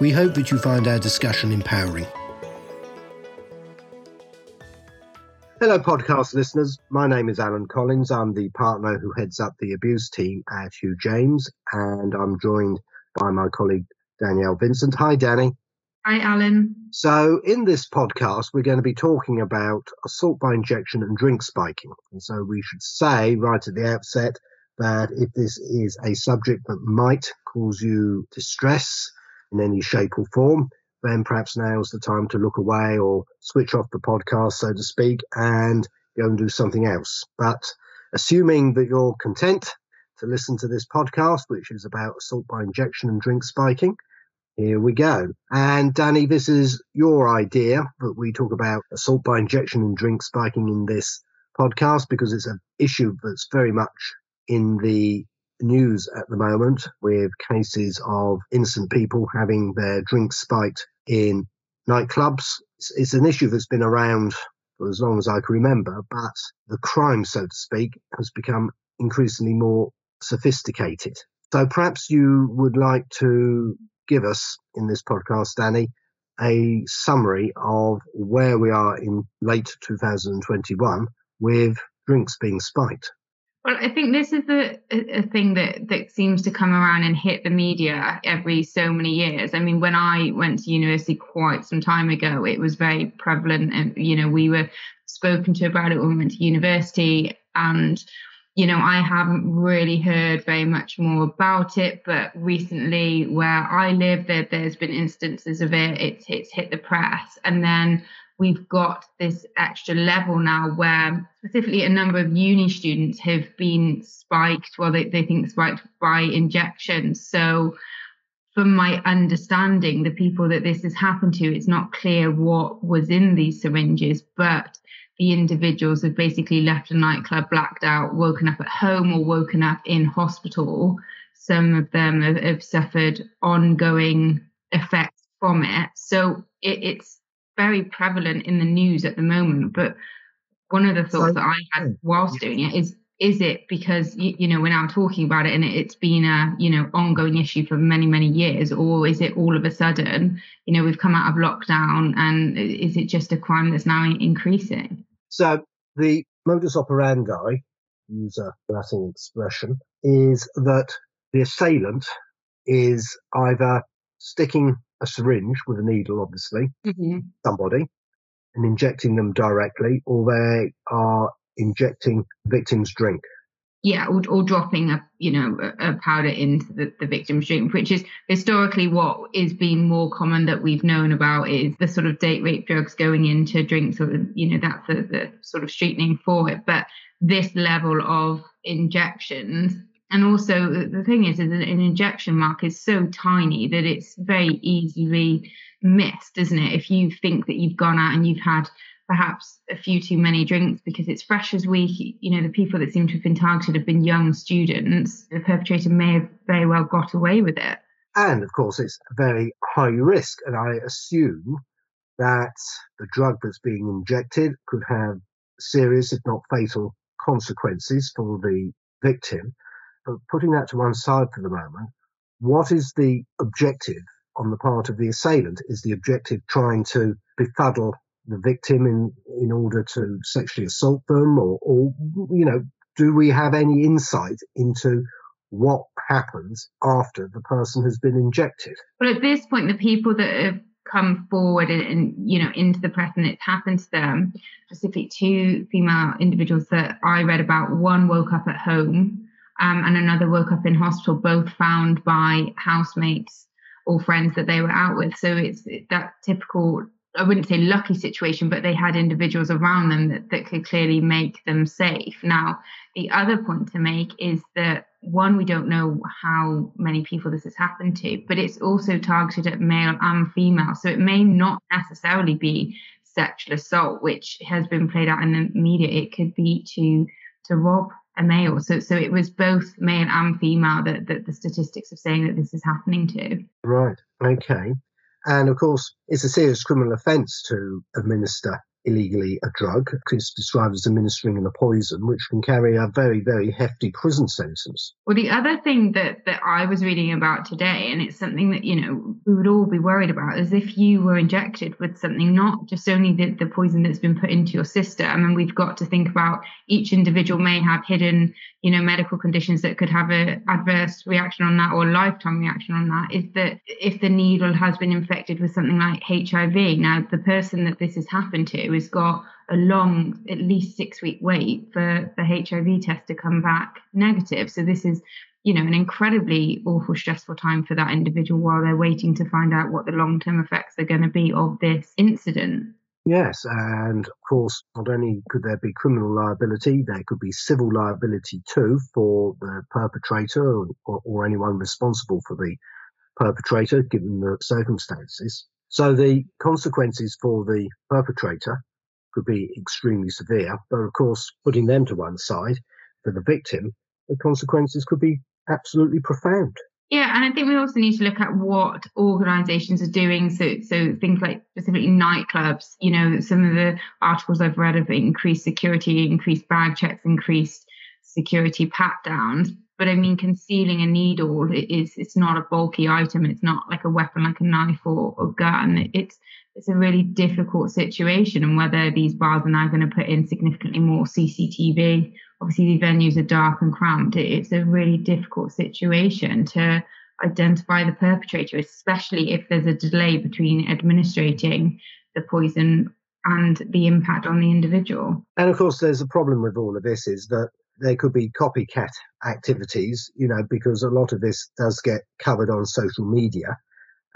we hope that you find our discussion empowering. Hello, podcast listeners. My name is Alan Collins. I'm the partner who heads up the abuse team at Hugh James, and I'm joined by my colleague Danielle Vincent. Hi, Danny. Hi, Alan. So, in this podcast, we're going to be talking about assault by injection and drink spiking. And so, we should say right at the outset that if this is a subject that might cause you distress in any shape or form, then perhaps now's the time to look away or switch off the podcast, so to speak, and go and do something else. But assuming that you're content to listen to this podcast, which is about assault by injection and drink spiking, here we go. And Danny, this is your idea that we talk about assault by injection and drink spiking in this podcast because it's an issue that's very much in the news at the moment with cases of innocent people having their drinks spiked in nightclubs. It's, it's, an issue that's been around for as long as I can remember, but the crime, so to speak, has become increasingly more sophisticated. So perhaps you would like to give us in this podcast, Danny, a summary of where we are in late 2021 with drinks being spiked. Well, I think this is a, a thing that, that seems to come around and hit the media every so many years. I mean, when I went to university quite some time ago, it was very prevalent. And, you know, we were spoken to about it when we went to university. And, you know, I haven't really heard very much more about it. But recently, where I live, there, there's been instances of it. It's, it's hit the press. And then we've got this extra level now where specifically a number of uni students have been spiked, well, they, they think spiked by injections. So, from my understanding, the people that this has happened to, it's not clear what was in these syringes, but the individuals have basically left a nightclub blacked out, woken up at home, or woken up in hospital. Some of them have, have suffered ongoing effects from it. So it, it's very prevalent in the news at the moment. But one of the thoughts that I had whilst doing it is is it because you, know we're now talking about it and it's been a you know ongoing issue for many many years or is it all of a sudden you know we've come out of lockdown and is it just a crime that's now increasing so the modus operandi use a latin expression is that the assailant is either sticking a syringe with a needle, obviously, mm-hmm. somebody, and injecting them directly, or they are injecting victim's drink. Yeah, or, or dropping a you know a, powder into the, the victim's drink, which is historically what is being more common that we've known about is the sort of date rape drugs going into drinks, or you know that's the, the sort of street name for it. But this level of injections and also the thing is, is an injection mark is so tiny that it's very easily missed, isn't it? If you think that you've gone out and you've had perhaps a few too many drinks because it's Freshers' Week, you know, the people that seem to have been targeted have been young students. The perpetrator may have very well got away with it. And of course, it's very high risk. And I assume that the drug that's being injected could have serious, if not fatal, consequences for the victim. But putting that to one side for the moment, what is the objective on the part of the assailant? Is the objective trying to befuddle the victim in, in order to sexually assault them? Or, or, you know, do we have any insight into what happens after the person has been injected? Well, at this point, the people that have come forward and, and, you know into the press and it's happened to them specifically two female individuals that i read about one woke up at home um, and another woke up in hospital, both found by housemates or friends that they were out with. So it's that typical, I wouldn't say lucky situation, but they had individuals around them that, that could clearly make them safe. Now, the other point to make is that one, we don't know how many people this has happened to, but it's also targeted at male and female. So it may not necessarily be sexual assault, which has been played out in the media. It could be to to rob a male. So so it was both male and female that, that the statistics are saying that this is happening to. Right. Okay. And of course, it's a serious criminal offence to administer illegally a drug. It's described as administering a poison, which can carry a very, very hefty prison sentence. Well, the other thing that, that I was reading about today, and it's something that, you know, we would all be worried about, is if you were injected with something, not just only the, the poison that's been put into your system, and we've got to think about each individual may have hidden, you know, medical conditions that could have an adverse reaction on that or lifetime reaction on that, is that if the needle has been infected with something like HIV, now the person that this has happened to has got a long, at least six week wait for the HIV test to come back negative. So this is, you know, an incredibly awful, stressful time for that individual while they're waiting to find out what the long term effects are going to be of this incident. Yes, and of course, not only could there be criminal liability, there could be civil liability too for the perpetrator or, or, anyone responsible for the perpetrator, given the circumstances. So the consequences for the perpetrator could be extremely severe. But of course, putting them to one side for the victim, the consequences could be absolutely profound. Yeah, and I think we also need to look at what organisations are doing. So, so things like specifically nightclubs. You know, some of the articles I've read of increased security, increased bag checks, increased security pat downs. But I mean, concealing a needle is it's not a bulky item. It's not like a weapon, like a knife or a gun. It's it's a really difficult situation, and whether these bars are now going to put in significantly more CCTV. Obviously, the venues are dark and cramped. It's a really difficult situation to identify the perpetrator, especially if there's a delay between administrating the poison and the impact on the individual. And of course, there's a problem with all of this is that there could be copycat activities, you know, because a lot of this does get covered on social media.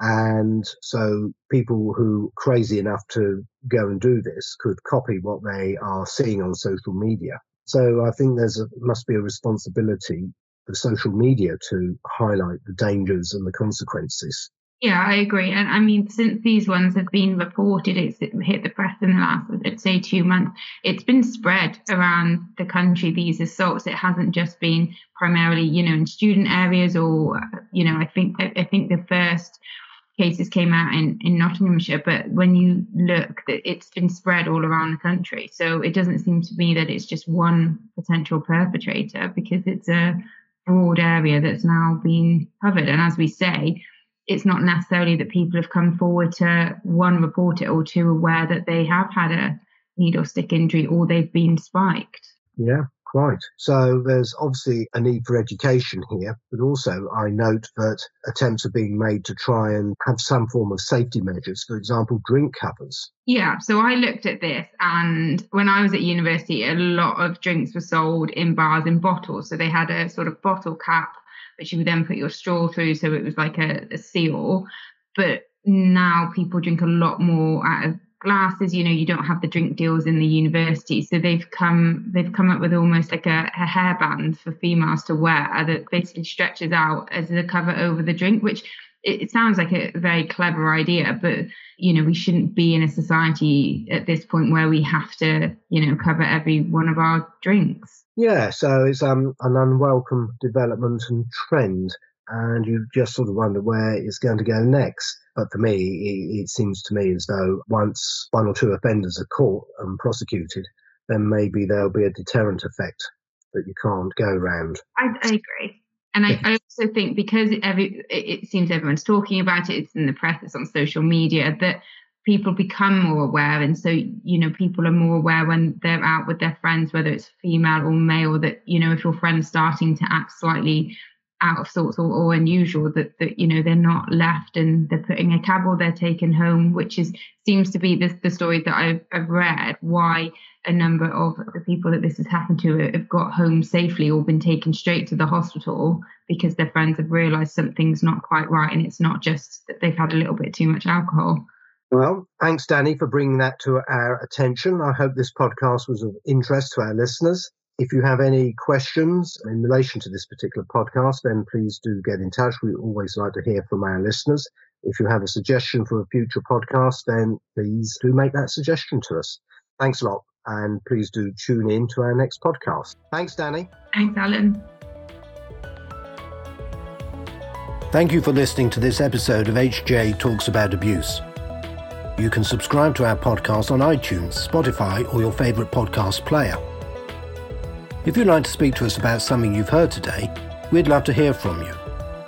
And so people who crazy enough to go and do this could copy what they are seeing on social media. So I think there's a, must be a responsibility for social media to highlight the dangers and the consequences. Yeah, I agree. And I mean, since these ones have been reported, it's hit the press in the last, let's say, two months. It's been spread around the country. These assaults. It hasn't just been primarily, you know, in student areas or, you know, I think I think the first cases came out in in Nottinghamshire, but when you look, it's been spread all around the country. So it doesn't seem to me that it's just one potential perpetrator because it's a broad area that's now been covered. And as we say it's not necessarily that people have come forward to one report it or two aware that they have had a needle stick injury or they've been spiked. Yeah, quite. So there's obviously a need for education here, but also I note that attempts are being made to try and have some form of safety measures, for example, drink covers. Yeah, so I looked at this, and when I was at university, a lot of drinks were sold in bars in bottles. So they had a sort of bottle cap which you would then put your straw through so it was like a, a seal. But now people drink a lot more out of glasses you know you don't have the drink deals in the university so they've come they've come up with almost like a, a hairband for females to wear that basically stretches out as a cover over the drink which it, it sounds like a very clever idea but you know we shouldn't be in a society at this point where we have to you know cover every one of our drinks yeah, so it's um, an unwelcome development and trend, and you just sort of wonder where it's going to go next. But for me, it, it seems to me as though once one or two offenders are caught and prosecuted, then maybe there'll be a deterrent effect that you can't go around. I, I agree. And I, I, also think because every, it seems everyone's talking about it, it's in the press, it's on social media, that people become more aware and so you know people are more aware when they're out with their friends whether it's female or male that you know if your friend's starting to act slightly out of sorts or, or unusual that that you know they're not left and they're putting a cab or they're taken home which is seems to be the, the story that I've, I've read why a number of the people that this has happened to have got home safely or been taken straight to the hospital because their friends have realized something's not quite right and it's not just that they've had a little bit too much alcohol well, thanks, Danny, for bringing that to our attention. I hope this podcast was of interest to our listeners. If you have any questions in relation to this particular podcast, then please do get in touch. We always like to hear from our listeners. If you have a suggestion for a future podcast, then please do make that suggestion to us. Thanks a lot. And please do tune in to our next podcast. Thanks, Danny. Thanks, Alan. Thank you for listening to this episode of HJ Talks About Abuse. You can subscribe to our podcast on iTunes, Spotify, or your favourite podcast player. If you'd like to speak to us about something you've heard today, we'd love to hear from you.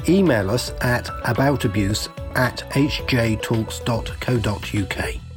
Email us at aboutabuse at hjtalks.co.uk.